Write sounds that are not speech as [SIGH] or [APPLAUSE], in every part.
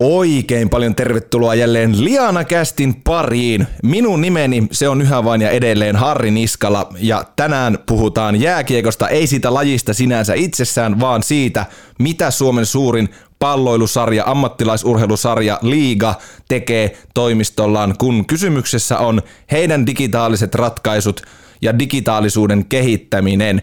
Oikein paljon tervetuloa jälleen Liana Kästin pariin. Minun nimeni se on yhä vain ja edelleen Harri Niskala ja tänään puhutaan jääkiekosta, ei siitä lajista sinänsä itsessään, vaan siitä, mitä Suomen suurin palloilusarja, ammattilaisurheilusarja Liiga tekee toimistollaan, kun kysymyksessä on heidän digitaaliset ratkaisut ja digitaalisuuden kehittäminen.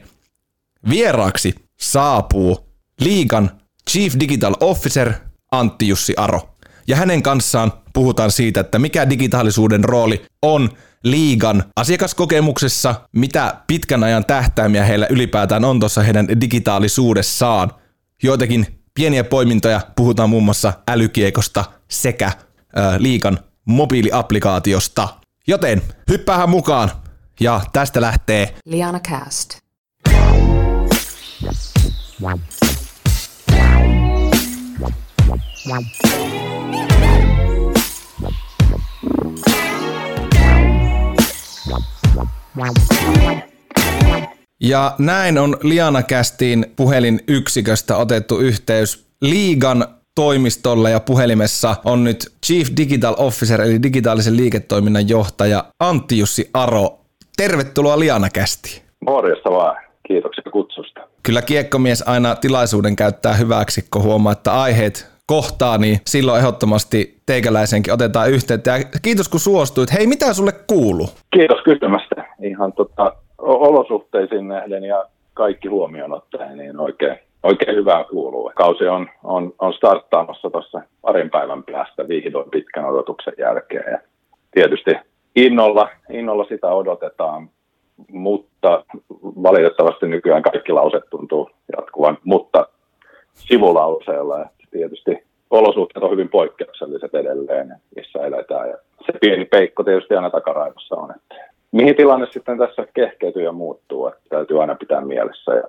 Vieraaksi saapuu Liigan Chief Digital Officer Antti Jussi Aro. Ja hänen kanssaan puhutaan siitä, että mikä digitaalisuuden rooli on liigan asiakaskokemuksessa, mitä pitkän ajan tähtäimiä heillä ylipäätään on tuossa heidän digitaalisuudessaan. Joitakin pieniä poimintoja puhutaan muun muassa älykiekosta sekä äh, liigan mobiiliaplikaatiosta. Joten hyppäähän mukaan ja tästä lähtee Liana Cast. Ja näin on Liana Kästiin puhelinyksiköstä otettu yhteys Liigan toimistolle ja puhelimessa on nyt Chief Digital Officer eli digitaalisen liiketoiminnan johtaja Antti Jussi Aro. Tervetuloa Liana Kästiin. Morjesta vaan. Kiitoksia kutsusta. Kyllä kiekkomies aina tilaisuuden käyttää hyväksi, kun huomaa, että aiheet kohtaa, niin silloin ehdottomasti teikäläisenkin otetaan yhteyttä. Ja kiitos kun suostuit. Hei, mitä sulle kuuluu? Kiitos kysymästä. Ihan tota, olosuhteisiin nähden ja kaikki huomioon ottaen, niin oikein, oikein hyvää kuuluu. Kausi on, on, on starttaamassa tuossa parin päivän päästä vihdoin pitkän odotuksen jälkeen. Ja tietysti innolla, innolla sitä odotetaan, mutta valitettavasti nykyään kaikki lauset tuntuu jatkuvan, mutta sivulauseella. Tietysti olosuhteet on hyvin poikkeukselliset edelleen, missä eletään. Ja se pieni peikko tietysti aina takaraivossa on, että mihin tilanne sitten tässä kehkeytyy ja muuttuu, että täytyy aina pitää mielessä. Ja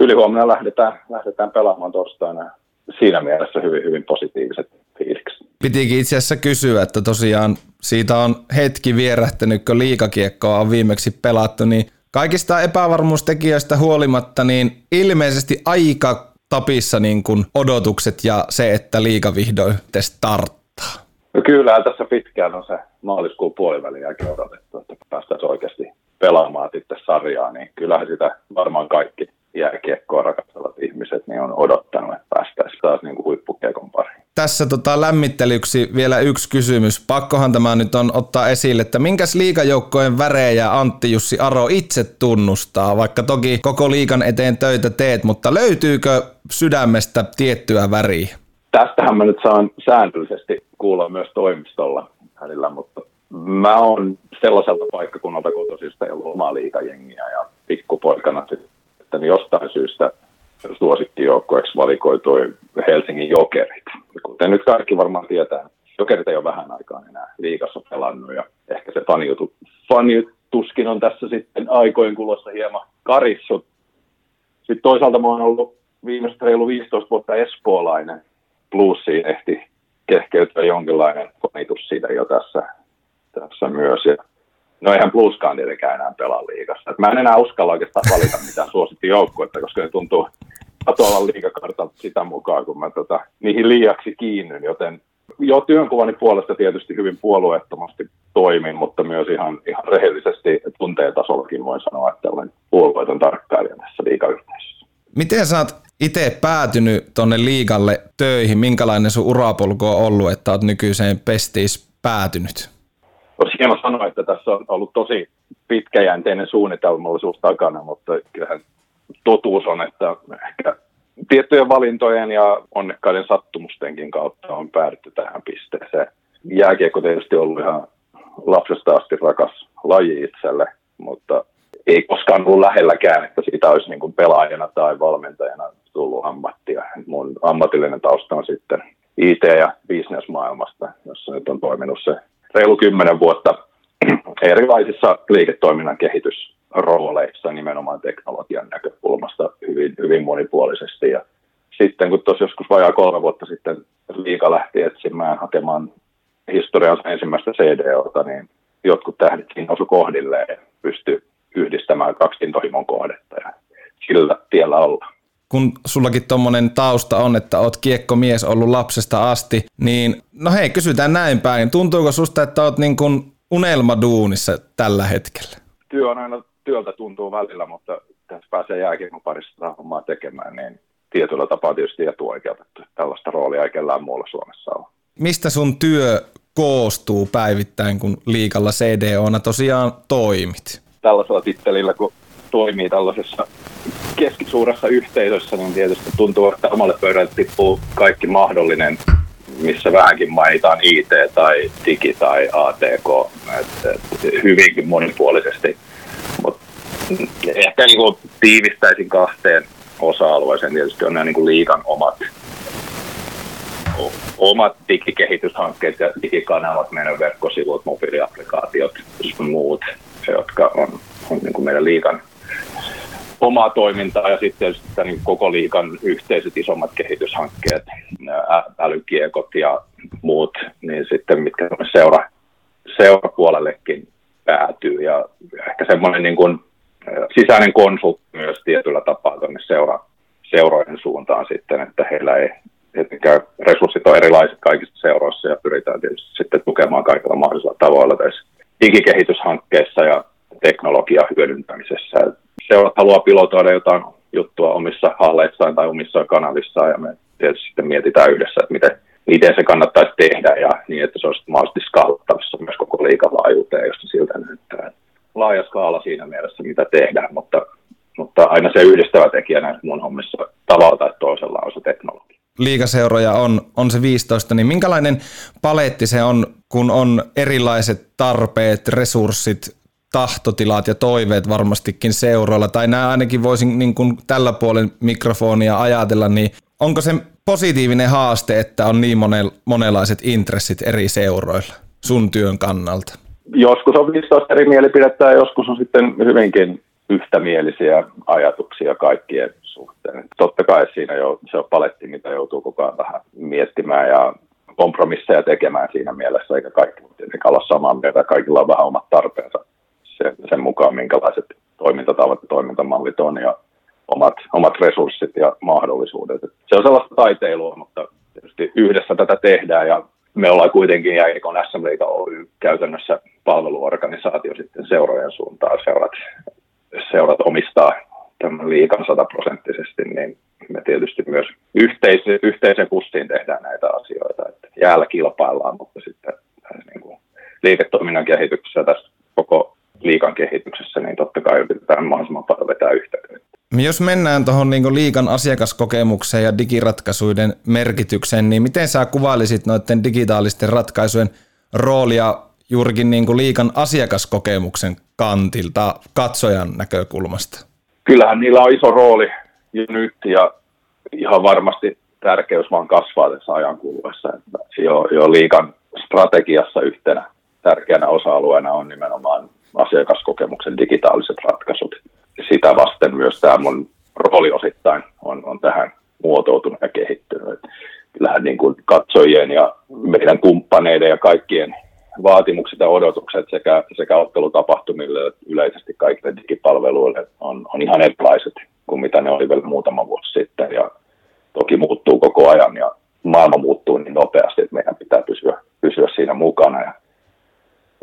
ylihuomenna lähdetään, lähdetään pelaamaan torstaina siinä mielessä hyvin, hyvin positiiviset fiilikset. Pitikin itse asiassa kysyä, että tosiaan siitä on hetki vierähtänyt, kun liikakiekkoa on viimeksi pelattu, niin kaikista epävarmuustekijöistä huolimatta, niin ilmeisesti aika tapissa niin kuin odotukset ja se, että liiga vihdoin te starttaa? No kyllä, tässä pitkään on se maaliskuun puolivälin jälkeen odotettu, että päästäisiin oikeasti pelaamaan sitten sarjaa, niin kyllähän sitä varmaan kaikki jääkiekkoa rakastavat ihmiset niin on odottanut, että päästäisiin taas niin kuin huippukiekon pariin. Tässä tota lämmittelyksi vielä yksi kysymys. Pakkohan tämä nyt on ottaa esille, että minkäs liikajoukkojen värejä Antti Jussi Aro itse tunnustaa, vaikka toki koko liikan eteen töitä teet, mutta löytyykö sydämestä tiettyä väriä? Tästähän mä nyt saan säännöllisesti kuulla myös toimistolla välillä, mutta mä oon sellaiselta paikkakunnalta kotoisista ei ollut omaa liikajengiä ja pikkupoikana sitten jostain syystä suosikkijoukkueeksi valikoitui Helsingin Jokerit. Kuten nyt kaikki varmaan tietää, Jokerit ei ole vähän aikaa enää liikassa pelannut ja ehkä se faniutu, faniutuskin on tässä sitten aikojen kuluessa hieman karissut. Sitten toisaalta mä oon ollut viimeiset reilu 15 vuotta espoolainen. Bluesiin ehti kehkeytyä jonkinlainen fanitus siitä jo tässä, tässä myös. Ja no eihän Blueskaan tietenkään enää pelaa liigassa. Et mä en enää uskalla oikeastaan valita [LAUGHS] mitään suosittiin joukkuetta, koska ne tuntuu katoavan liikakartalta sitä mukaan, kun mä tota, niihin liiaksi kiinnyn, joten jo työnkuvani puolesta tietysti hyvin puolueettomasti toimin, mutta myös ihan, ihan rehellisesti tunteen tasollakin voin sanoa, että olen puolueeton tarkkailija tässä liikayhteisössä. Miten sä oot itse päätynyt tonne liigalle töihin? Minkälainen sun urapolku on ollut, että oot nykyiseen pestiin päätynyt? Olisi hieno sanoa, että tässä on ollut tosi pitkäjänteinen suunnitelmallisuus takana, mutta kyllähän totuus on, että ehkä tiettyjen valintojen ja onnekkaiden sattumustenkin kautta on päädytty tähän pisteeseen. Jääkiekko tietysti ollut ihan lapsesta asti rakas laji itselle, mutta ei koskaan ollut lähelläkään, että siitä olisi niin kuin pelaajana tai valmentajana tullut ammattia. Mun ammatillinen tausta on sitten IT- ja bisnesmaailmasta, jossa nyt on toiminut se reilu kymmenen vuotta [CLEARS THROAT] erilaisissa liiketoiminnan kehitysrooleissa nimenomaan teknologian näkökulmasta hyvin, hyvin monipuolisesti. Ja sitten kun tuossa joskus vajaa kolme vuotta sitten liika lähti etsimään, hakemaan historiansa ensimmäistä CDOta, niin jotkut tähdit siinä osu kohdilleen ja pystyi yhdistämään kaksi intohimon kohdetta ja sillä tiellä ollaan. Kun sullakin tommonen tausta on, että oot kiekkomies ollut lapsesta asti, niin no hei, kysytään näin päin. Tuntuuko susta, että oot niin kuin unelmaduunissa tällä hetkellä? Työ on aina työltä tuntuu välillä, mutta tässä pääsee jääkiekon parissa hommaa tekemään, niin tietyllä tapaa tietysti etuoikeutettu. Tällaista roolia ei kellään muulla Suomessa ole. Mistä sun työ koostuu päivittäin, kun liikalla CDOna tosiaan toimit? Tällaisella tittelillä, kun toimii tällaisessa keskisuuressa yhteisössä, niin tietysti tuntuu, että omalle pöydälle tippuu kaikki mahdollinen, missä vähänkin mainitaan IT tai digi tai ATK, et, et, hyvinkin monipuolisesti. Mutta ehkä niin kuin tiivistäisin kahteen osa-alueeseen. Tietysti on nämä niin kuin liikan omat, omat digikehityshankkeet ja digikanavat, meidän verkkosivut, mobiiliaplikaatiot ja muut, jotka on, on niin kuin meidän liikan omaa toimintaa ja sitten tietysti niin koko liikan yhteiset isommat kehityshankkeet, älykiekot ja muut, niin sitten mitkä seura, seurapuolellekin päätyy ja ehkä semmoinen niin kuin sisäinen konsultti myös tietyllä tapaa tuonne seura, seurojen suuntaan sitten, että heillä ei tietenkään resurssit on erilaiset kaikissa seuroissa ja pyritään tietysti sitten tukemaan kaikilla mahdollisilla tavoilla tässä digikehityshankkeessa ja teknologian hyödyntämisessä. Seurat haluaa pilotoida jotain juttua omissa halleissaan tai omissa kanavissaan ja me tietysti sitten mietitään yhdessä, että miten, miten se kannattaisi tehdä ja niin, että se olisi mahdollisesti skaalattavissa myös koko liikalaajuuteen, josta siltä näyttää laaja skaala siinä mielessä, mitä tehdään, mutta, mutta aina se yhdistävä tekijä näissä mun hommissa tavalla tai toisella on se teknologia. Liikaseuroja on, on se 15, niin minkälainen paletti se on, kun on erilaiset tarpeet, resurssit, tahtotilat ja toiveet varmastikin seuroilla, tai nämä ainakin voisin niin kuin tällä puolen mikrofonia ajatella, niin onko se positiivinen haaste, että on niin monenlaiset intressit eri seuroilla sun työn kannalta? joskus on 15 eri mielipidettä ja joskus on sitten hyvinkin yhtämielisiä ajatuksia kaikkien suhteen. Totta kai siinä jo, se on paletti, mitä joutuu koko ajan vähän miettimään ja kompromisseja tekemään siinä mielessä, eikä kaikki tietenkään olla samaa mieltä. Kaikilla on vähän omat tarpeensa sen, sen mukaan, minkälaiset toimintatavat ja toimintamallit on ja omat, omat resurssit ja mahdollisuudet. Se on sellaista taiteilua, mutta tietysti yhdessä tätä tehdään ja me ollaan kuitenkin Jääkikon SM Liiga Oy käytännössä palveluorganisaatio sitten seurojen suuntaan. Seurat, seurat omistaa tämän liikan sataprosenttisesti, niin me tietysti myös yhteisen, yhteisen pussiin tehdään näitä asioita. Että jäällä kilpaillaan, mutta sitten niin kuin liiketoiminnan kehityksessä tässä koko liikan kehityksessä, niin totta kai yritetään mahdollisimman paljon vetää yhteyttä. Jos mennään tuohon niin liikan asiakaskokemukseen ja digiratkaisuiden merkitykseen, niin miten sä kuvailisit noiden digitaalisten ratkaisujen roolia juurikin niin liikan asiakaskokemuksen kantilta katsojan näkökulmasta? Kyllähän niillä on iso rooli jo nyt ja ihan varmasti tärkeys vaan kasvaa tässä ajan kuluessa. Jo, jo liikan strategiassa yhtenä tärkeänä osa-alueena on nimenomaan asiakaskokemuksen digitaaliset ratkaisut sitä vasten myös tämä mun rooli osittain on, on tähän muotoutunut ja kehittynyt. kyllähän niin kuin katsojien ja meidän kumppaneiden ja kaikkien vaatimukset ja odotukset sekä, sekä ottelutapahtumille että yleisesti kaikille digipalveluille on, on ihan erilaiset kuin mitä ne oli vielä muutama vuosi sitten. Ja toki muuttuu koko ajan ja maailma muuttuu niin nopeasti, että meidän pitää pysyä, pysyä siinä mukana. Ja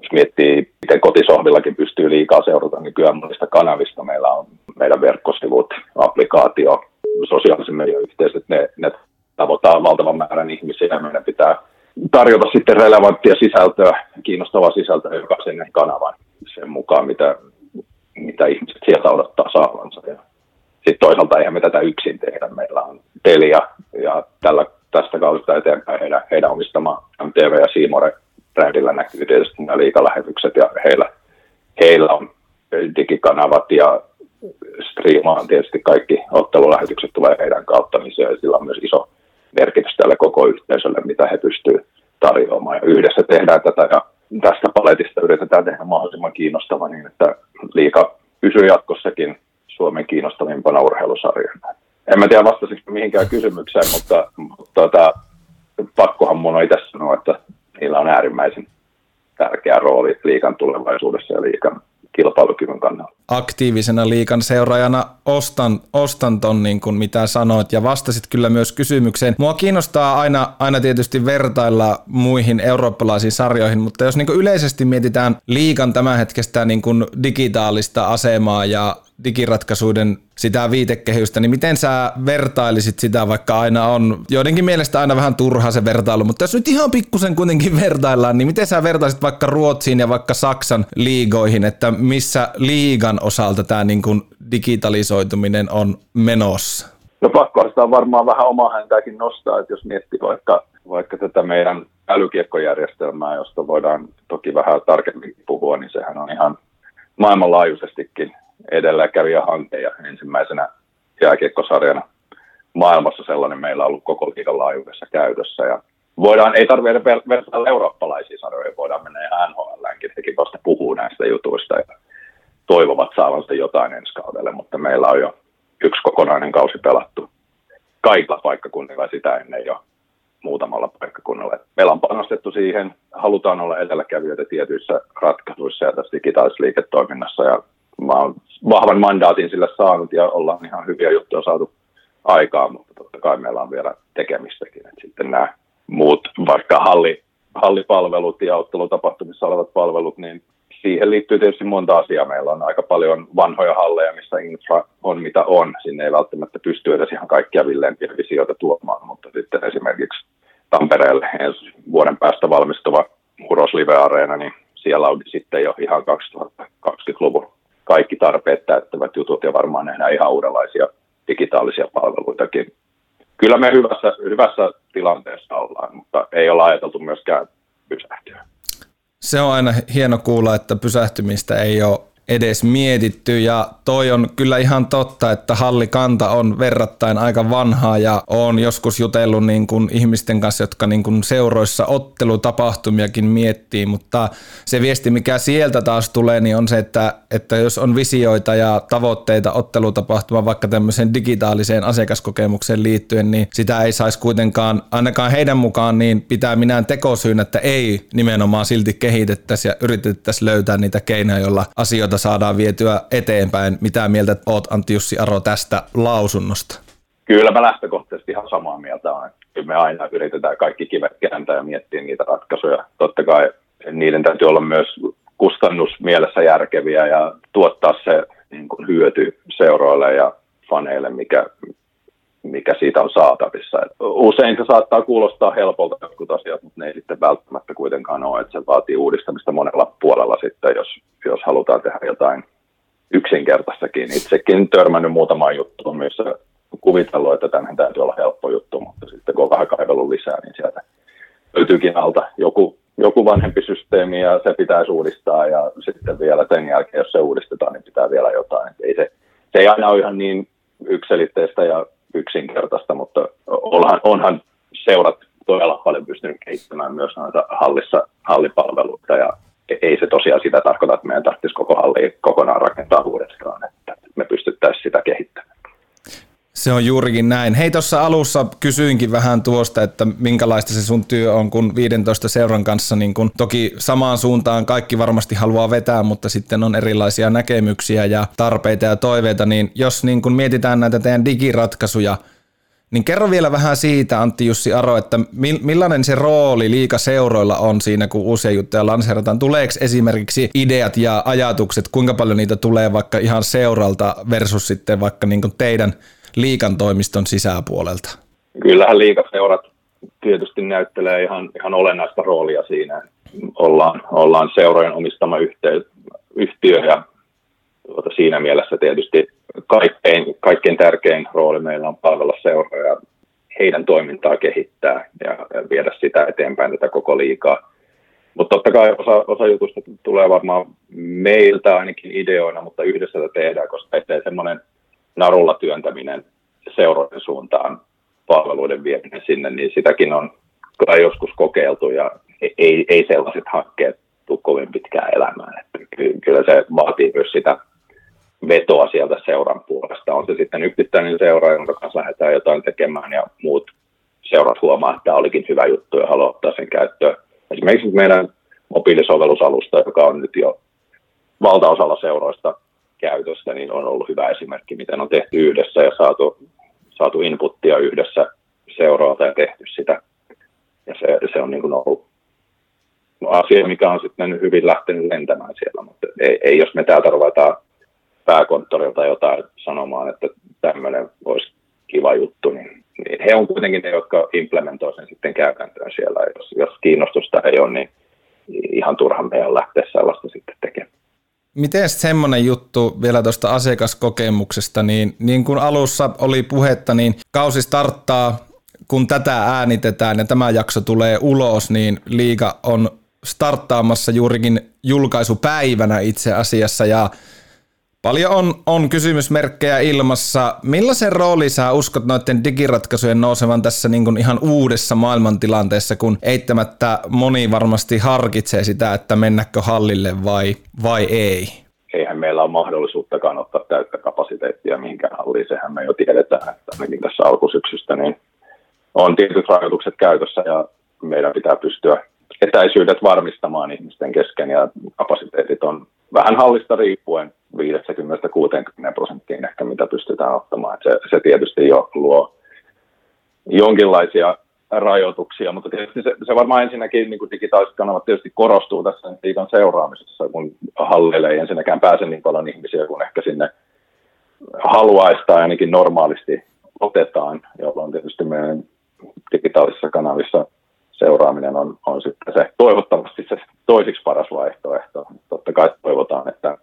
jos miettii, miten kotisohvillakin pystyy liikaa seurata, niin kyllä monista kanavista meillä on meidän verkkosivut, applikaatio, sosiaalisen median yhteisöt, ne, ne tavoittaa valtavan määrän ihmisiä ja meidän pitää tarjota sitten relevanttia sisältöä, kiinnostavaa sisältöä jokaisen kanavan sen mukaan, mitä, mitä ihmiset sieltä odottaa saavansa. Ja sitten toisaalta eihän me tätä yksin tehdä. Meillä on Telia ja tällä, tästä kautta eteenpäin heidän, heidän omistama MTV ja Siimore brändillä näkyy tietysti nämä liikalähetykset ja heillä, heillä on digikanavat ja striimaan tietysti kaikki ottelulähetykset tulee heidän kautta, niin se, sillä on myös iso merkitys tälle koko yhteisölle, mitä he pystyvät tarjoamaan. Ja yhdessä tehdään tätä ja tästä paletista yritetään tehdä mahdollisimman kiinnostava niin, että liika pysyy jatkossakin Suomen kiinnostavimpana urheilusarjana. En mä tiedä vastasinko mihinkään kysymykseen, mutta, mutta tota, pakkohan mun on itse sanoa, että niillä on äärimmäisen tärkeä rooli liikan tulevaisuudessa ja liikan kilpailukyvyn kannalta. Aktiivisena liikan seuraajana ostan, ostan ton niin kuin mitä sanoit ja vastasit kyllä myös kysymykseen. Mua kiinnostaa aina, aina tietysti vertailla muihin eurooppalaisiin sarjoihin, mutta jos niin kuin yleisesti mietitään liikan tämänhetkestä niin kuin digitaalista asemaa ja digiratkaisuiden sitä viitekehystä, niin miten sä vertailisit sitä, vaikka aina on joidenkin mielestä aina vähän turha se vertailu, mutta jos nyt ihan pikkusen kuitenkin vertaillaan, niin miten sä vertaisit vaikka Ruotsiin ja vaikka Saksan liigoihin, että missä liigan osalta tämä niin kuin digitalisoituminen on menossa? No pakko sitä varmaan vähän omaa häntääkin nostaa, että jos miettii vaikka, vaikka tätä meidän älykiekkojärjestelmää, josta voidaan toki vähän tarkemmin puhua, niin sehän on ihan maailmanlaajuisestikin edelläkävijähanke ja ensimmäisenä jääkiekkosarjana maailmassa sellainen meillä on ollut koko liikan laajuudessa käytössä. Ja voidaan, ei tarvitse ver- vertailla eurooppalaisia sarjoja, voidaan mennä ihan NHLänkin, hekin vasta puhuu näistä jutuista ja toivovat saavansa jotain ensi kaudelle, mutta meillä on jo yksi kokonainen kausi pelattu kaikilla paikkakunnilla sitä ennen jo muutamalla paikkakunnalla. Meillä on panostettu siihen, halutaan olla edelläkävijöitä tietyissä ratkaisuissa ja tässä digitaalisessa liiketoiminnassa ja mä oon vahvan mandaatin sille saanut ja ollaan ihan hyviä juttuja saatu aikaan, mutta totta kai meillä on vielä tekemistäkin. Et sitten nämä muut, vaikka halli, hallipalvelut ja ottelutapahtumissa olevat palvelut, niin siihen liittyy tietysti monta asiaa. Meillä on aika paljon vanhoja halleja, missä infra on mitä on. Sinne ei välttämättä pysty edes ihan kaikkia villeimpiä visioita tuomaan, mutta sitten esimerkiksi Tampereelle ensi vuoden päästä valmistuva Huros Live-areena, niin siellä on sitten jo ihan 2020-luvun kaikki tarpeet täyttävät jutut ja varmaan nähdään ihan uudenlaisia digitaalisia palveluitakin. Kyllä me hyvässä, hyvässä tilanteessa ollaan, mutta ei olla ajateltu myöskään pysähtyä. Se on aina hieno kuulla, että pysähtymistä ei ole edes mietitty. Ja toi on kyllä ihan totta, että hallikanta on verrattain aika vanhaa ja on joskus jutellut niin kuin ihmisten kanssa, jotka niin kuin seuroissa ottelutapahtumiakin miettii, mutta se viesti mikä sieltä taas tulee, niin on se, että, että jos on visioita ja tavoitteita ottelutapahtuma vaikka tämmöiseen digitaaliseen asiakaskokemukseen liittyen, niin sitä ei saisi kuitenkaan ainakaan heidän mukaan niin pitää minään tekosyyn, että ei nimenomaan silti kehitettäisi ja yritettäisiin löytää niitä keinoja, joilla asioita asioita saadaan vietyä eteenpäin. Mitä mieltä oot Antti Jussi Aro tästä lausunnosta? Kyllä mä lähtökohtaisesti ihan samaa mieltä olen. Me aina yritetään kaikki kivet kääntää ja miettiä niitä ratkaisuja. Totta kai niiden täytyy olla myös kustannusmielessä järkeviä ja tuottaa se niin kuin hyöty seuroille ja faneille, mikä, mikä siitä on saatavissa. Et usein se saattaa kuulostaa helpolta jotkut asiat, mutta ne ei sitten välttämättä kuitenkaan ole, että se vaatii uudistamista monella puolella sitten, jos, jos halutaan tehdä jotain yksinkertaistakin. Itsekin törmännyt muutamaan juttuun, missä kuvitellut, että tämän täytyy olla helppo juttu, mutta sitten kun on vähän kaivellut lisää, niin sieltä löytyykin alta joku, joku vanhempi systeemi ja se pitäisi uudistaa ja sitten vielä sen jälkeen, jos se uudistetaan, niin pitää vielä jotain. Et ei se, se ei aina ole ihan niin yksilitteistä ja yksinkertaista, mutta onhan, onhan seurat todella paljon pystynyt kehittämään myös noita hallissa, hallipalveluita ja ei se tosiaan sitä tarkoita, että meidän tarvitsisi koko halli kokonaan rakentaa uudestaan, että me pystyttäisiin sitä kehittämään. Se on juurikin näin. Hei, tuossa alussa kysyinkin vähän tuosta, että minkälaista se sun työ on, kun 15 seuran kanssa, niin kun toki samaan suuntaan kaikki varmasti haluaa vetää, mutta sitten on erilaisia näkemyksiä ja tarpeita ja toiveita, niin jos niin kun mietitään näitä teidän digiratkaisuja, niin kerro vielä vähän siitä, Antti Jussi Aro, että millainen se rooli liikaseuroilla on siinä, kun uusia juttuja lanseerataan. Tuleeko esimerkiksi ideat ja ajatukset, kuinka paljon niitä tulee vaikka ihan seuralta versus sitten vaikka niin teidän liikan toimiston sisäpuolelta? Kyllähän liikaseurat tietysti näyttelee ihan, ihan olennaista roolia siinä. Ollaan, ollaan seurojen omistama yhtiö, yhtiö ja tuota, siinä mielessä tietysti kaikkein, kaikkein tärkein rooli meillä on palvella seuroja heidän toimintaa kehittää ja viedä sitä eteenpäin tätä koko liikaa. Mutta totta kai osa, osa jutusta tulee varmaan meiltä ainakin ideoina, mutta yhdessä tätä tehdään, koska ettei semmoinen narulla työntäminen seuroiden suuntaan palveluiden vieminen sinne, niin sitäkin on kyllä joskus kokeiltu ja ei, ei sellaiset hankkeet tule kovin pitkään elämään. Että kyllä se vaatii myös sitä vetoa sieltä seuran puolesta. On se sitten yksittäinen seura, jonka kanssa lähdetään jotain tekemään ja muut seurat huomaa, että tämä olikin hyvä juttu ja haluaa ottaa sen käyttöön. Esimerkiksi meidän mobiilisovellusalusta, joka on nyt jo valtaosalla seuroista käytöstä, niin on ollut hyvä esimerkki, miten on tehty yhdessä ja saatu, saatu inputtia yhdessä seuraalta ja tehty sitä. Ja se, se on niin kuin ollut asia, mikä on sitten hyvin lähtenyt lentämään siellä, mutta ei, ei jos me täältä ruvetaan pääkonttorilta jotain sanomaan, että tämmöinen olisi kiva juttu, niin, niin he on kuitenkin ne, jotka implementoi sen sitten käytäntöön siellä. Jos, jos kiinnostusta ei ole, niin ihan turha meidän lähteä sellaista sitten tekemään. Miten semmoinen juttu vielä tuosta asiakaskokemuksesta, niin, niin kuin alussa oli puhetta, niin kausi starttaa, kun tätä äänitetään ja tämä jakso tulee ulos, niin liiga on starttaamassa juurikin julkaisupäivänä itse asiassa. Ja Paljon on, on kysymysmerkkejä ilmassa. Millaisen rooli sä uskot noiden digiratkaisujen nousevan tässä niin kuin ihan uudessa maailmantilanteessa, kun eittämättä moni varmasti harkitsee sitä, että mennäkö hallille vai, vai ei? Eihän meillä ole mahdollisuuttakaan ottaa täyttä kapasiteettia mihinkään halliin. Sehän me jo tiedetään, että ainakin tässä alkusyksystä niin on tietyt rajoitukset käytössä ja meidän pitää pystyä etäisyydet varmistamaan ihmisten kesken ja kapasiteetit on vähän hallista riippuen 50-60 prosenttiin ehkä, mitä pystytään ottamaan. Se, se tietysti jo luo jonkinlaisia rajoituksia, mutta tietysti se, se varmaan ensinnäkin niin kuin digitaaliset kanavat tietysti korostuu tässä liikan seuraamisessa, kun hallille ei ensinnäkään pääse niin paljon ihmisiä kuin ehkä sinne haluaisi tai ainakin normaalisti otetaan, jolloin tietysti meidän digitaalisissa kanavissa seuraaminen on, on sitten se toivottavasti se toisiksi paras vaihtoehto. Totta kai toivotaan, että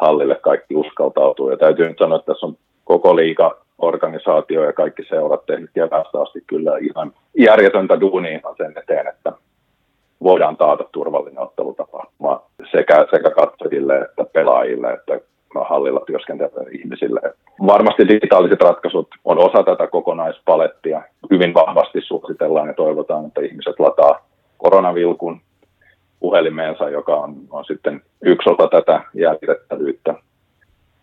hallille kaikki uskaltautuu. Ja täytyy nyt sanoa, että tässä on koko liika organisaatio ja kaikki seurat tehnyt keväästä asti kyllä ihan järjetöntä duunia sen eteen, että voidaan taata turvallinen ottelutapa sekä, sekä katsojille että pelaajille että hallilla työskenteleville ihmisille. Varmasti digitaaliset ratkaisut on osa tätä kokonaispalettia. Hyvin vahvasti suositellaan ja toivotaan, että ihmiset lataa koronavilkun puhelimeensa, joka on, on sitten yksi osa tätä jäljitettävyyttä.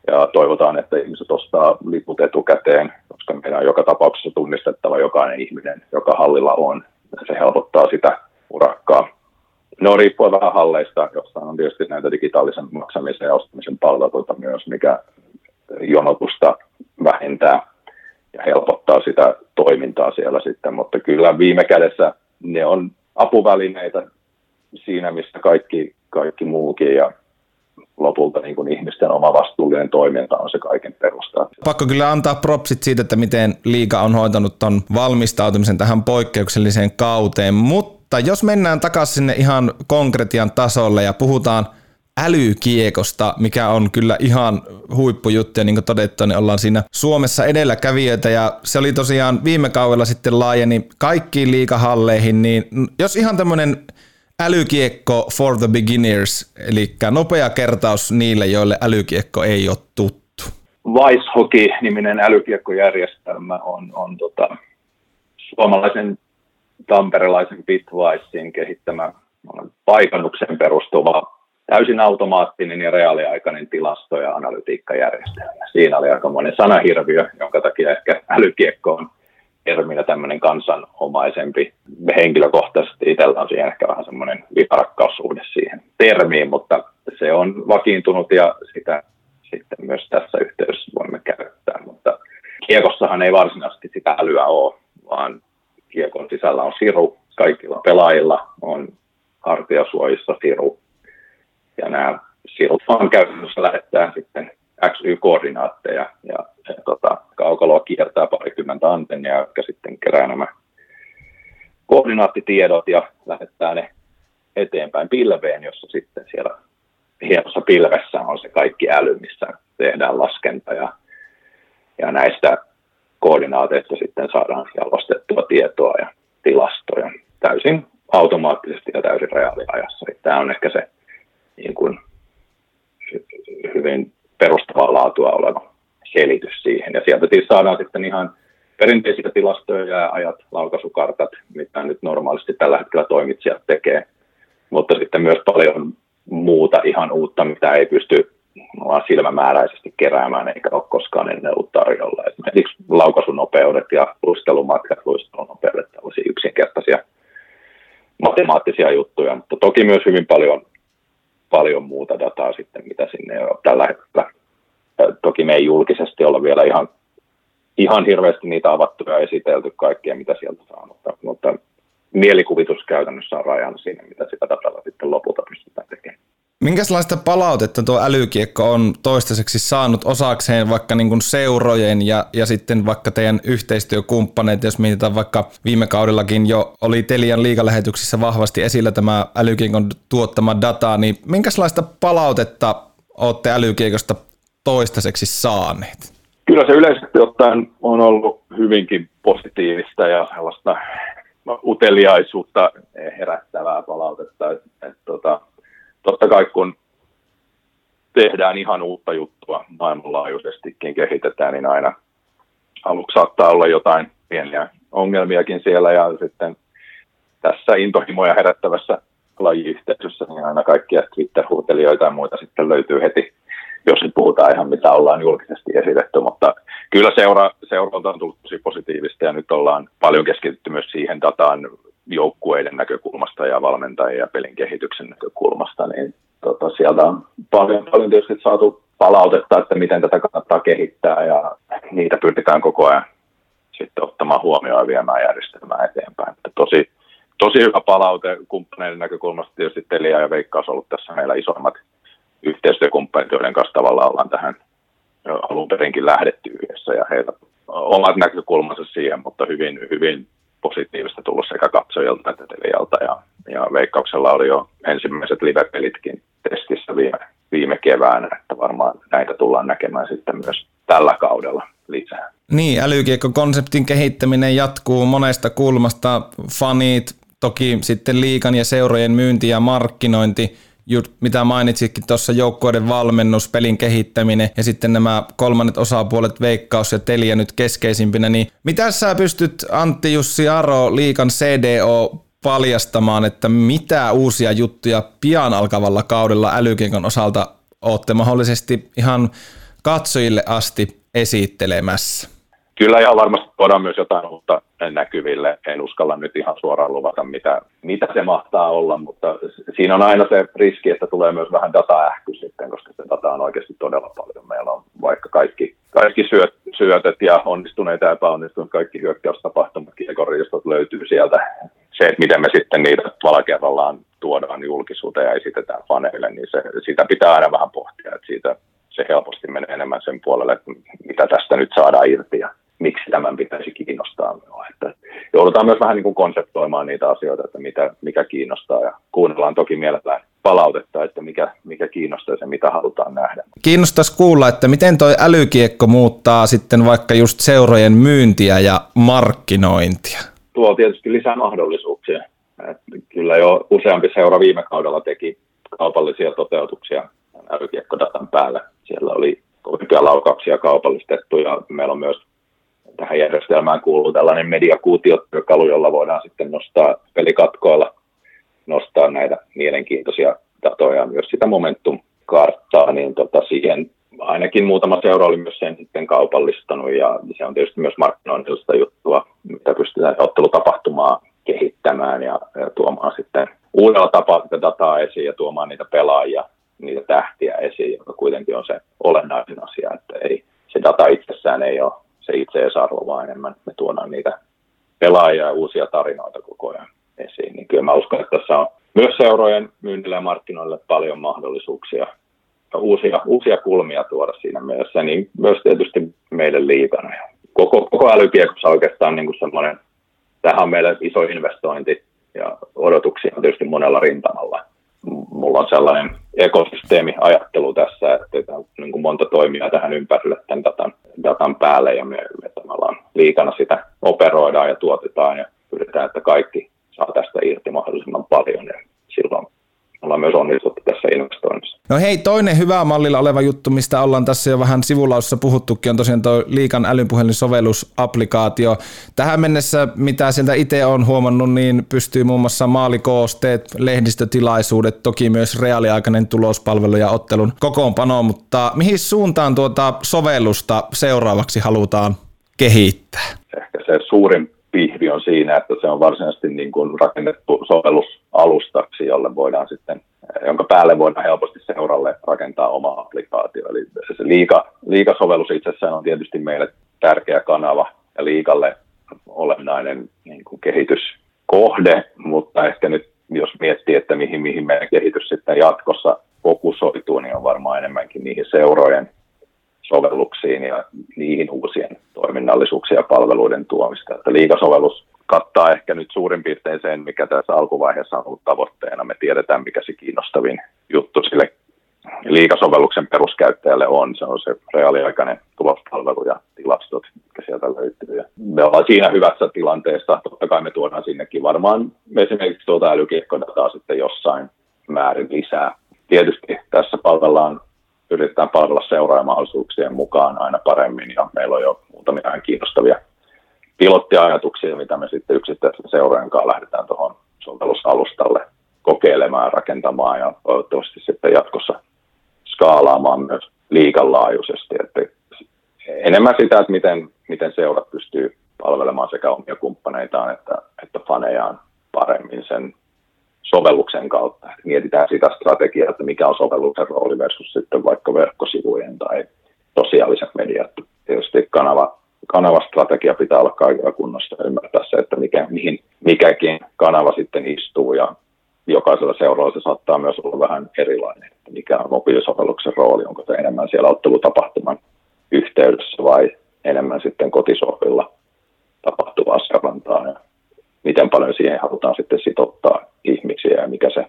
Ja toivotaan, että ihmiset ostaa liput etukäteen, koska meidän on joka tapauksessa tunnistettava jokainen ihminen, joka hallilla on. Se helpottaa sitä urakkaa. No riippuu vähän halleista, jossa on tietysti näitä digitaalisen maksamisen ja ostamisen palveluita myös, mikä jonotusta vähentää ja helpottaa sitä toimintaa siellä sitten, mutta kyllä viime kädessä ne on apuvälineitä siinä, missä kaikki, kaikki muukin ja lopulta niin kuin ihmisten oma vastuullinen toiminta on se kaiken perusta. Pakko kyllä antaa propsit siitä, että miten liiga on hoitanut ton valmistautumisen tähän poikkeukselliseen kauteen, mutta jos mennään takaisin sinne ihan konkretian tasolle ja puhutaan älykiekosta, mikä on kyllä ihan huippujuttu ja niin kuin todettu, niin ollaan siinä Suomessa edelläkävijöitä ja se oli tosiaan viime kaudella sitten laajeni kaikkiin liikahalleihin, niin jos ihan tämmöinen älykiekko for the beginners, eli nopea kertaus niille, joille älykiekko ei ole tuttu. Vice Hockey-niminen älykiekkojärjestelmä on, on tota, suomalaisen tamperelaisen Bitwisein kehittämä paikannukseen perustuva täysin automaattinen ja reaaliaikainen tilasto- ja analytiikkajärjestelmä. Siinä oli aika monen sanahirviö, jonka takia ehkä älykiekko on terminä tämmöinen kansanomaisempi. Henkilökohtaisesti itsellä on siihen ehkä vähän semmoinen viharakkaussuhde siihen termiin, mutta se on vakiintunut ja sitä sitten myös tässä yhteydessä voimme käyttää. Mutta kiekossahan ei varsinaisesti sitä älyä ole, vaan kiekon sisällä on siru. Kaikilla pelaajilla on hartiasuojissa siru. Ja nämä sirut vaan käytännössä lähettää sitten XY-koordinaatteja ja, ja tota, kaukaloa kiertää parikymmentä antennia, jotka sitten kerää nämä koordinaattitiedot ja lähettää ne eteenpäin pilveen, jossa sitten siellä hienossa pilvessä on se kaikki äly, missä tehdään laskenta ja, ja näistä koordinaateista sitten saadaan jalostettua tietoa ja tilastoja täysin automaattisesti ja täysin reaaliajassa. Tämä on ehkä se niin kuin, hyvin perustavaa laatua oleva selitys siihen. Ja sieltä siis saadaan sitten ihan perinteisiä tilastoja ja ajat, laukaisukartat, mitä nyt normaalisti tällä hetkellä toimitsijat tekee, mutta sitten myös paljon muuta ihan uutta, mitä ei pysty silmämääräisesti keräämään eikä ole koskaan ennen ollut tarjolla. Esimerkiksi laukaisunopeudet ja luistelumatkat, luistelunopeudet, tällaisia yksinkertaisia matemaattisia juttuja, mutta toki myös hyvin paljon paljon muuta dataa sitten, mitä sinne on tällä hetkellä. Toki me ei julkisesti olla vielä ihan, ihan hirveästi niitä avattuja esitelty kaikkia, mitä sieltä saa, mutta, mutta mielikuvitus käytännössä on rajana siinä, mitä sitä datalla sitten lopulta pystytään tekemään. Minkälaista palautetta tuo älykiekko on toistaiseksi saanut osakseen vaikka niin kuin seurojen ja, ja sitten vaikka teidän yhteistyökumppaneet, jos mietitään vaikka viime kaudellakin jo oli Telian liikalähetyksissä vahvasti esillä tämä älykiekon tuottama data, niin minkälaista palautetta olette älykiekosta toistaiseksi saaneet? Kyllä se yleisesti ottaen on ollut hyvinkin positiivista ja sellaista uteliaisuutta herättävää palautetta. että että, tota, totta kai kun tehdään ihan uutta juttua maailmanlaajuisestikin kehitetään, niin aina aluksi saattaa olla jotain pieniä ongelmiakin siellä ja sitten tässä intohimoja herättävässä lajiyhteisössä, niin aina kaikkia Twitter-huutelijoita ja muita sitten löytyy heti, jos nyt puhutaan ihan mitä ollaan julkisesti esitetty, mutta kyllä seura, seuralta on tullut tosi positiivista ja nyt ollaan paljon keskitytty myös siihen dataan joukkueiden näkökulmasta ja valmentajien ja pelin kehityksen näkökulmasta, niin tota, sieltä on paljon, paljon tietysti saatu palautetta, että miten tätä kannattaa kehittää ja niitä pyritään koko ajan sitten ottamaan huomioon ja viemään järjestelmää eteenpäin. Että tosi, tosi hyvä palaute kumppaneiden näkökulmasta. Tietysti Telia ja Veikkaus on ollut tässä meillä isoimmat yhteistyökumppanit, joiden kanssa tavallaan ollaan tähän alun perinkin lähdetty yhdessä ja heillä omat näkökulmansa siihen, mutta hyvin, hyvin positiivista tullut sekä katsojilta että Telialta ja, ja Veikkauksella oli jo ensimmäiset live-pelitkin testissä viime, viime keväänä, että varmaan näitä tullaan näkemään sitten myös tällä kaudella lisää. Niin, älykiekko-konseptin kehittäminen jatkuu monesta kulmasta. Fanit, toki sitten liikan ja seurojen myynti ja markkinointi, mitä mainitsitkin tuossa joukkueiden valmennus, pelin kehittäminen ja sitten nämä kolmannet osapuolet, Veikkaus ja Telia nyt keskeisimpinä, niin mitä sä pystyt Antti Jussi Aro, liikan CDO, paljastamaan, että mitä uusia juttuja pian alkavalla kaudella älykiekon osalta olette mahdollisesti ihan katsojille asti esittelemässä? Kyllä ihan varmasti tuodaan myös jotain uutta näkyville. En uskalla nyt ihan suoraan luvata, mitä, mitä se mahtaa olla, mutta siinä on aina se riski, että tulee myös vähän dataähky sitten, koska se data on oikeasti todella paljon. Meillä on vaikka kaikki, kaikki syöt, syötet ja onnistuneet ja epäonnistuneet, kaikki hyökkäystapahtumat, kiekoristot löytyy sieltä. Se, että miten me sitten niitä valakerrallaan tuodaan julkisuuteen ja esitetään faneille, niin se, sitä pitää aina vähän pohtia, että siitä se helposti menee enemmän sen puolelle, että mitä tästä nyt saadaan irti ja miksi tämän pitäisi kiinnostaa minua. Joudutaan myös vähän niin kuin konseptoimaan niitä asioita, että mitä, mikä kiinnostaa ja kuunnellaan toki mielellään palautetta, että mikä, mikä kiinnostaa ja mitä halutaan nähdä. Kiinnostaisi kuulla, että miten toi älykiekko muuttaa sitten vaikka just seurojen myyntiä ja markkinointia? Tuo tietysti lisää mahdollisuuksia. Että kyllä jo useampi seura viime kaudella teki kaupallisia toteutuksia älykiekkodatan päällä. Siellä oli oikea laukauksia kaupallistettu ja meillä on myös tähän järjestelmään kuuluu tällainen mediakuutiotyökalu, jolla voidaan sitten nostaa pelikatkoilla nostaa näitä mielenkiintoisia datoja myös sitä momentum-karttaa, niin tota siihen ainakin muutama seura oli myös sen sitten kaupallistanut ja se on tietysti myös markkinoinnillista juttua, mitä pystytään ottelutapahtumaa kehittämään ja, ja tuomaan sitten uudella tapaa sitä dataa esiin ja tuomaan niitä pelaajia, niitä tähtiä esiin, joka kuitenkin on se olennaisin asia, että ei, se data itsessään ei ole se itseisarvo, vaan enemmän me tuodaan niitä pelaajia ja uusia tarinoita koko ajan esiin. Niin kyllä mä uskon, että tässä on myös seurojen myynnille ja markkinoille paljon mahdollisuuksia ja uusia, uusia kulmia tuoda siinä mielessä, niin myös tietysti meille liikana. Koko, koko älykiekossa oikeastaan niin kuin semmoinen, tähän on meille iso investointi ja odotuksia on tietysti monella rintamalla mulla on sellainen ekosysteemiajattelu tässä, että on niin kuin monta toimia tähän ympärille tämän datan, datan päälle ja me, me tavallaan liikana sitä operoidaan ja tuotetaan ja pyritään, että kaikki saa tästä irti mahdollisimman paljon ja silloin ollaan myös onnistuttu tässä investoinnissa. No hei, toinen hyvä mallilla oleva juttu, mistä ollaan tässä jo vähän sivulaussa puhuttukin, on tosiaan tuo Liikan älypuhelinsovellusapplikaatio. Tähän mennessä, mitä sieltä itse on huomannut, niin pystyy muun muassa maalikoosteet, lehdistötilaisuudet, toki myös reaaliaikainen tulospalvelu ja ottelun kokoonpano, mutta mihin suuntaan tuota sovellusta seuraavaksi halutaan kehittää? Ehkä se suurin pihvi on siinä, että se on varsinaisesti niin kuin rakennettu sovellusalustaksi, jolle voidaan sitten jonka päälle voidaan helposti seuralle rakentaa oma applikaatio. Eli se liika, liikasovellus itsessään on tietysti meille tärkeä kanava ja liikalle olennainen niin kuin kehityskohde, mutta ehkä nyt jos miettii, että mihin, mihin meidän kehitys sitten jatkossa fokusoituu, niin on varmaan enemmänkin niihin seurojen sovelluksiin ja niihin uusien toiminnallisuuksien ja palveluiden tuomista. Että liikasovellus kattaa ehkä nyt suurin piirtein sen, mikä tässä alkuvaiheessa on ollut tavoitteena. Me tiedetään, mikä se kiinnostavin juttu sille liikasovelluksen peruskäyttäjälle on. Se on se reaaliaikainen tulospalvelu ja tilastot, mitkä sieltä löytyy. Ja me ollaan siinä hyvässä tilanteessa. Totta kai me tuodaan sinnekin varmaan esimerkiksi tuota älykiekkodataa sitten jossain määrin lisää. Tietysti tässä palvellaan yritetään palvella seuraajamahdollisuuksien mukaan aina paremmin ja meillä on jo muutamia kiinnostavia pilottiajatuksia, mitä me sitten yksittäisen seuraajan kanssa lähdetään tuohon sovellusalustalle kokeilemaan, rakentamaan ja toivottavasti sitten jatkossa skaalaamaan myös liikanlaajuisesti. Että enemmän sitä, että miten, miten seurat pystyy palvelemaan sekä omia kumppaneitaan että, että fanejaan paremmin sen sovelluksen kautta. Mietitään sitä strategiaa, että mikä on sovelluksen rooli versus sitten vaikka verkkosivujen tai sosiaaliset mediat. Tietysti kanava, kanavastrategia pitää olla kaikilla kunnossa ymmärtää se, että mikä, mihin mikäkin kanava sitten istuu ja jokaisella seuralla se saattaa myös olla vähän erilainen, että mikä on mobiilisovelluksen rooli, onko se enemmän siellä ottelutapahtuman yhteydessä vai enemmän sitten kotisohvilla tapahtuvaa seurantaa ja miten paljon siihen halutaan sitten sitottaa ihmisiä ja mikä, se,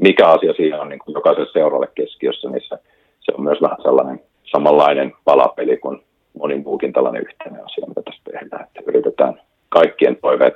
mikä asia siinä on niin kuin jokaiselle seuralle keskiössä, niin se, se on myös vähän sellainen samanlainen palapeli kuin moni muukin tällainen yhteinen asia, mitä tässä tehdään, että yritetään kaikkien toiveet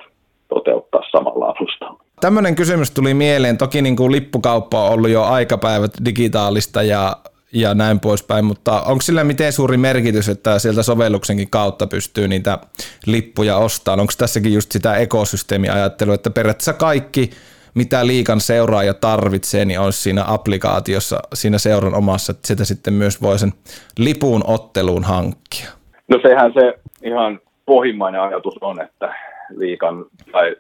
toteuttaa samalla alustalla. Tämmöinen kysymys tuli mieleen. Toki niin kuin lippukauppa on ollut jo aikapäivät digitaalista ja, ja näin poispäin, mutta onko sillä miten suuri merkitys, että sieltä sovelluksenkin kautta pystyy niitä lippuja ostamaan? Onko tässäkin just sitä ekosysteemiajattelua, että periaatteessa kaikki, mitä liikan seuraaja tarvitsee, niin olisi siinä applikaatiossa, siinä seuran omassa, että sitä sitten myös voi sen lipun otteluun hankkia? No sehän se ihan pohjimmainen ajatus on, että liikan tai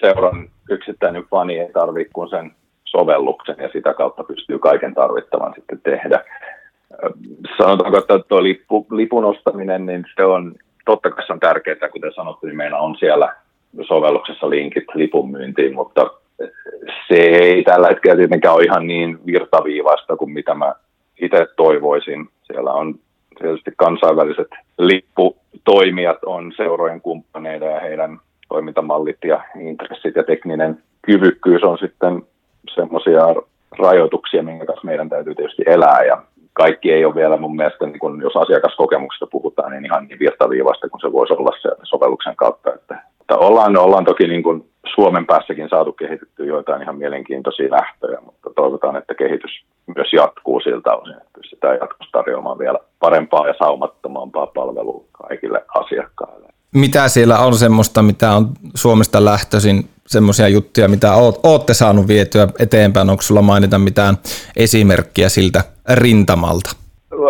seuran yksittäinen fani ei tarvitse kuin sen sovelluksen ja sitä kautta pystyy kaiken tarvittavan sitten tehdä. Sanotaanko, että tuo lippu, lipun ostaminen, niin se on, totta kai se on tärkeää, kuten sanottu, niin meillä on siellä sovelluksessa linkit lipun myyntiin, mutta se ei tällä hetkellä tietenkään ole ihan niin virtaviivasta kuin mitä mä itse toivoisin. Siellä on tietysti kansainväliset lipputoimijat on seurojen kumppaneita ja heidän toimintamallit ja intressit ja tekninen kyvykkyys on sitten semmoisia rajoituksia, minkä kanssa meidän täytyy tietysti elää ja kaikki ei ole vielä mun mielestä, niin kun jos asiakaskokemuksesta puhutaan, niin ihan niin virtaviivasta kuin se voisi olla se sovelluksen kautta. Että, että ollaan, ollaan toki niin kuin Suomen päässäkin saatu kehitettyä joitain ihan mielenkiintoisia lähtöjä, mutta toivotaan, että kehitys myös jatkuu siltä osin, että pystytään jatkossa tarjoamaan vielä parempaa ja saumattomampaa palvelua kaikille asiakkaille mitä siellä on semmoista, mitä on Suomesta lähtöisin, semmoisia juttuja, mitä oot, ootte saanut vietyä eteenpäin? Onko sulla mainita mitään esimerkkiä siltä rintamalta?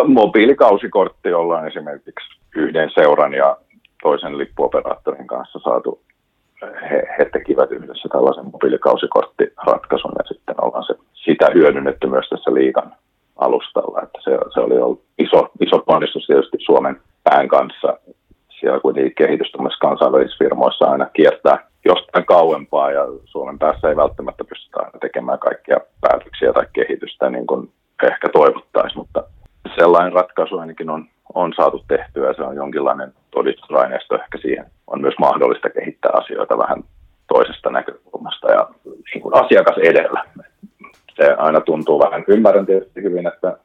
Mobiilikausikortti ollaan esimerkiksi yhden seuran ja toisen lippuoperaattorin kanssa saatu. He, he tekivät yhdessä tällaisen mobiilikausikorttiratkaisun ja sitten ollaan se, sitä hyödynnetty myös tässä liikan alustalla. Että se, se oli ollut iso, iso ponnistus tietysti Suomen pään kanssa siellä kuitenkin kehitys kansainvälisissä firmoissa aina kiertää jostain kauempaa ja Suomen päässä ei välttämättä pystytä aina tekemään kaikkia päätöksiä tai kehitystä niin kuin ehkä toivottaisiin, mutta sellainen ratkaisu ainakin on, on saatu tehtyä ja se on jonkinlainen todistusaineisto ehkä siihen. On myös mahdollista kehittää asioita vähän toisesta näkökulmasta ja niin kuin asiakas edellä. Se aina tuntuu vähän, ymmärrän tietysti hyvin, että,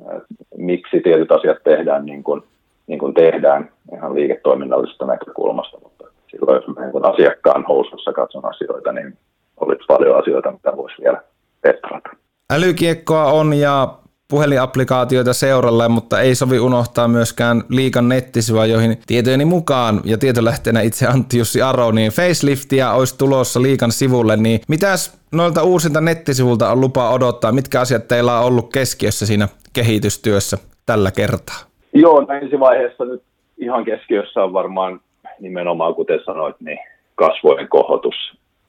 että miksi tietyt asiat tehdään niin kuin niin kuin tehdään ihan liiketoiminnallisesta näkökulmasta, mutta silloin jos mä niin asiakkaan housussa katson asioita, niin olisi paljon asioita, mitä voisi vielä petrata. Älykiekkoa on ja puhelinapplikaatioita seuralle, mutta ei sovi unohtaa myöskään liikan nettisivua, joihin tietojeni mukaan ja tietolähteenä itse Antti Jussi Aro, niin faceliftia olisi tulossa liikan sivulle, niin mitäs noilta uusilta nettisivulta on lupa odottaa? Mitkä asiat teillä on ollut keskiössä siinä kehitystyössä tällä kertaa? Joo, no ensivaiheessa nyt ihan keskiössä on varmaan nimenomaan, kuten sanoit, niin kasvojen kohotus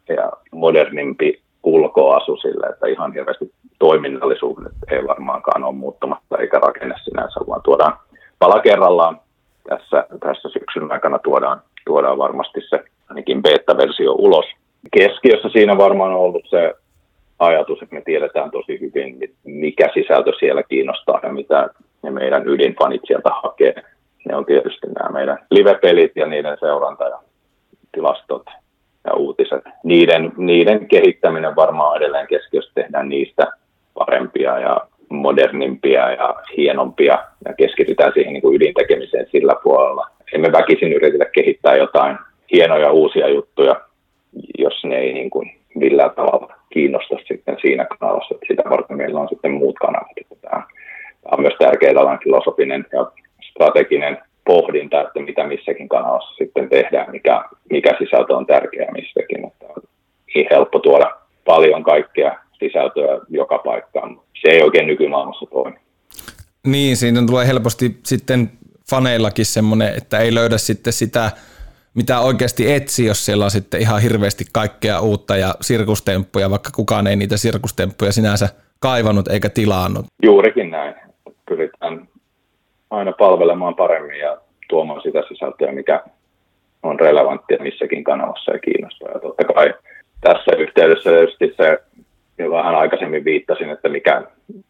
ja modernimpi ulkoasu sille, että ihan hirveästi toiminnallisuudet ei varmaankaan ole muuttumatta eikä rakenne sinänsä, vaan tuodaan pala kerrallaan tässä, tässä syksyn aikana tuodaan, tuodaan varmasti se ainakin beta-versio ulos. Keskiössä siinä varmaan on ollut se ajatus, että me tiedetään tosi hyvin, mikä sisältö siellä kiinnostaa ja mitä ne meidän ydinfanit sieltä hakee. Ne on tietysti nämä meidän live-pelit ja niiden seuranta ja tilastot ja uutiset. Niiden, niiden kehittäminen varmaan edelleen keskiössä tehdään niistä parempia ja modernimpia ja hienompia ja keskitytään siihen niin kuin ydintekemiseen sillä puolella. Emme väkisin yritetä kehittää jotain hienoja uusia juttuja, jos ne ei niin kuin millään tavalla kiinnosta sitten siinä kanavassa. Sitä varten meillä on sitten muut kanavat. Tämä on myös tärkeää tällainen filosofinen ja strateginen pohdinta, että mitä missäkin kanavassa sitten tehdään, mikä, mikä sisältö on tärkeää missäkin. Että on niin helppo tuoda paljon kaikkea sisältöä joka paikkaan. Se ei oikein nykymaailmassa toimi. Niin, siinä tulee helposti sitten faneillakin semmoinen, että ei löydä sitten sitä, mitä oikeasti etsi, jos siellä on sitten ihan hirveästi kaikkea uutta ja sirkustemppuja, vaikka kukaan ei niitä sirkustemppuja sinänsä kaivannut eikä tilannut. Juurikin näin. Aina palvelemaan paremmin ja tuomaan sitä sisältöä, mikä on relevanttia missäkin kanavassa ja kiinnostaa. Ja totta kai tässä yhteydessä tietysti se, jo vähän aikaisemmin viittasin, että mikä,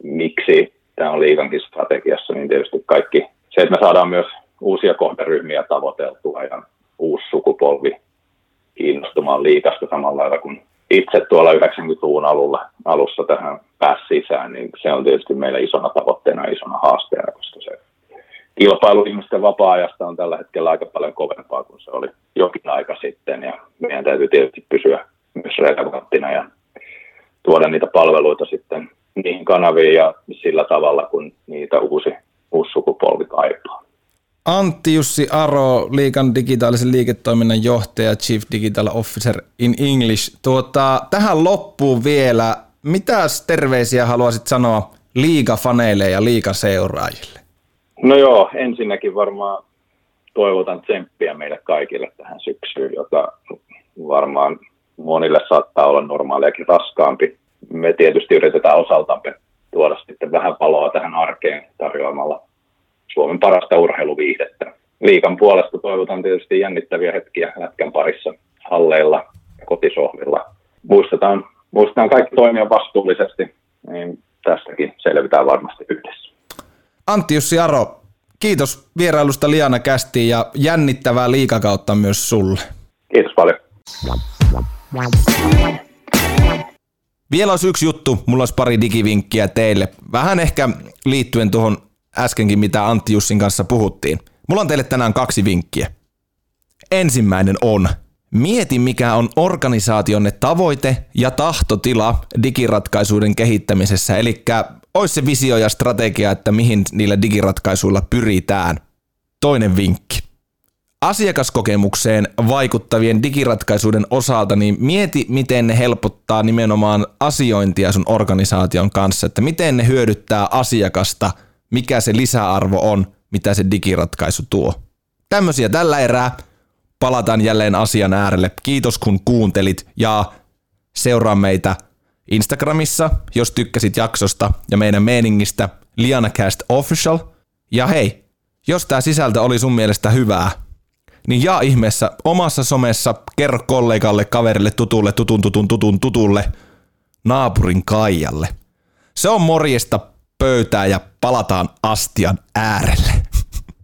miksi tämä on liikankin strategiassa, niin tietysti kaikki se, että me saadaan myös uusia kohderyhmiä tavoiteltua ja uusi sukupolvi kiinnostumaan liikasta samalla lailla kuin itse tuolla 90-luvun alulla, alussa tähän pääsi sisään, niin se on tietysti meillä isona tavoitteena, isona haasteena, koska se kilpailu ihmisten vapaa-ajasta on tällä hetkellä aika paljon kovempaa kuin se oli jokin aika sitten, ja meidän täytyy tietysti pysyä myös relevanttina ja tuoda niitä palveluita sitten niihin kanaviin ja sillä tavalla, kun niitä uusi, uusi sukupolvi kaipaa. Antti Jussi Aro, liikan digitaalisen liiketoiminnan johtaja, Chief Digital Officer in English. Tuota, tähän loppuun vielä, mitä terveisiä haluaisit sanoa liikafaneille ja liikaseuraajille? No joo, ensinnäkin varmaan toivotan tsemppiä meille kaikille tähän syksyyn, joka varmaan monille saattaa olla normaaliakin raskaampi. Me tietysti yritetään osaltamme tuoda sitten vähän paloa tähän arkeen tarjoamalla Suomen parasta urheiluviihdettä. Liikan puolesta toivotan tietysti jännittäviä hetkiä lätkän parissa halleilla ja kotisohvilla. Muistetaan, muistetaan kaikki toimia vastuullisesti, niin tästäkin selvitään varmasti yhdessä. Antti Jussi Aro, kiitos vierailusta Liana Kästiin ja jännittävää liikakautta myös sulle. Kiitos paljon. Vielä olisi yksi juttu, mulla olisi pari digivinkkiä teille. Vähän ehkä liittyen tuohon äskenkin, mitä Antti Jussin kanssa puhuttiin. Mulla on teille tänään kaksi vinkkiä. Ensimmäinen on, mieti mikä on organisaationne tavoite ja tahtotila digiratkaisuiden kehittämisessä, eli olisi se visio ja strategia, että mihin niillä digiratkaisuilla pyritään. Toinen vinkki. Asiakaskokemukseen vaikuttavien digiratkaisuiden osalta, niin mieti, miten ne helpottaa nimenomaan asiointia sun organisaation kanssa, että miten ne hyödyttää asiakasta – mikä se lisäarvo on, mitä se digiratkaisu tuo. Tämmöisiä tällä erää. Palataan jälleen asian äärelle. Kiitos kun kuuntelit ja seuraa meitä Instagramissa, jos tykkäsit jaksosta ja meidän meiningistä LianaCast Official. Ja hei, jos tämä sisältö oli sun mielestä hyvää, niin jaa ihmeessä omassa somessa, kerro kollegalle, kaverille, tutulle, tutun, tutun, tutun, tutulle, naapurin Kaijalle. Se on morjesta pöytään ja palataan astian äärelle.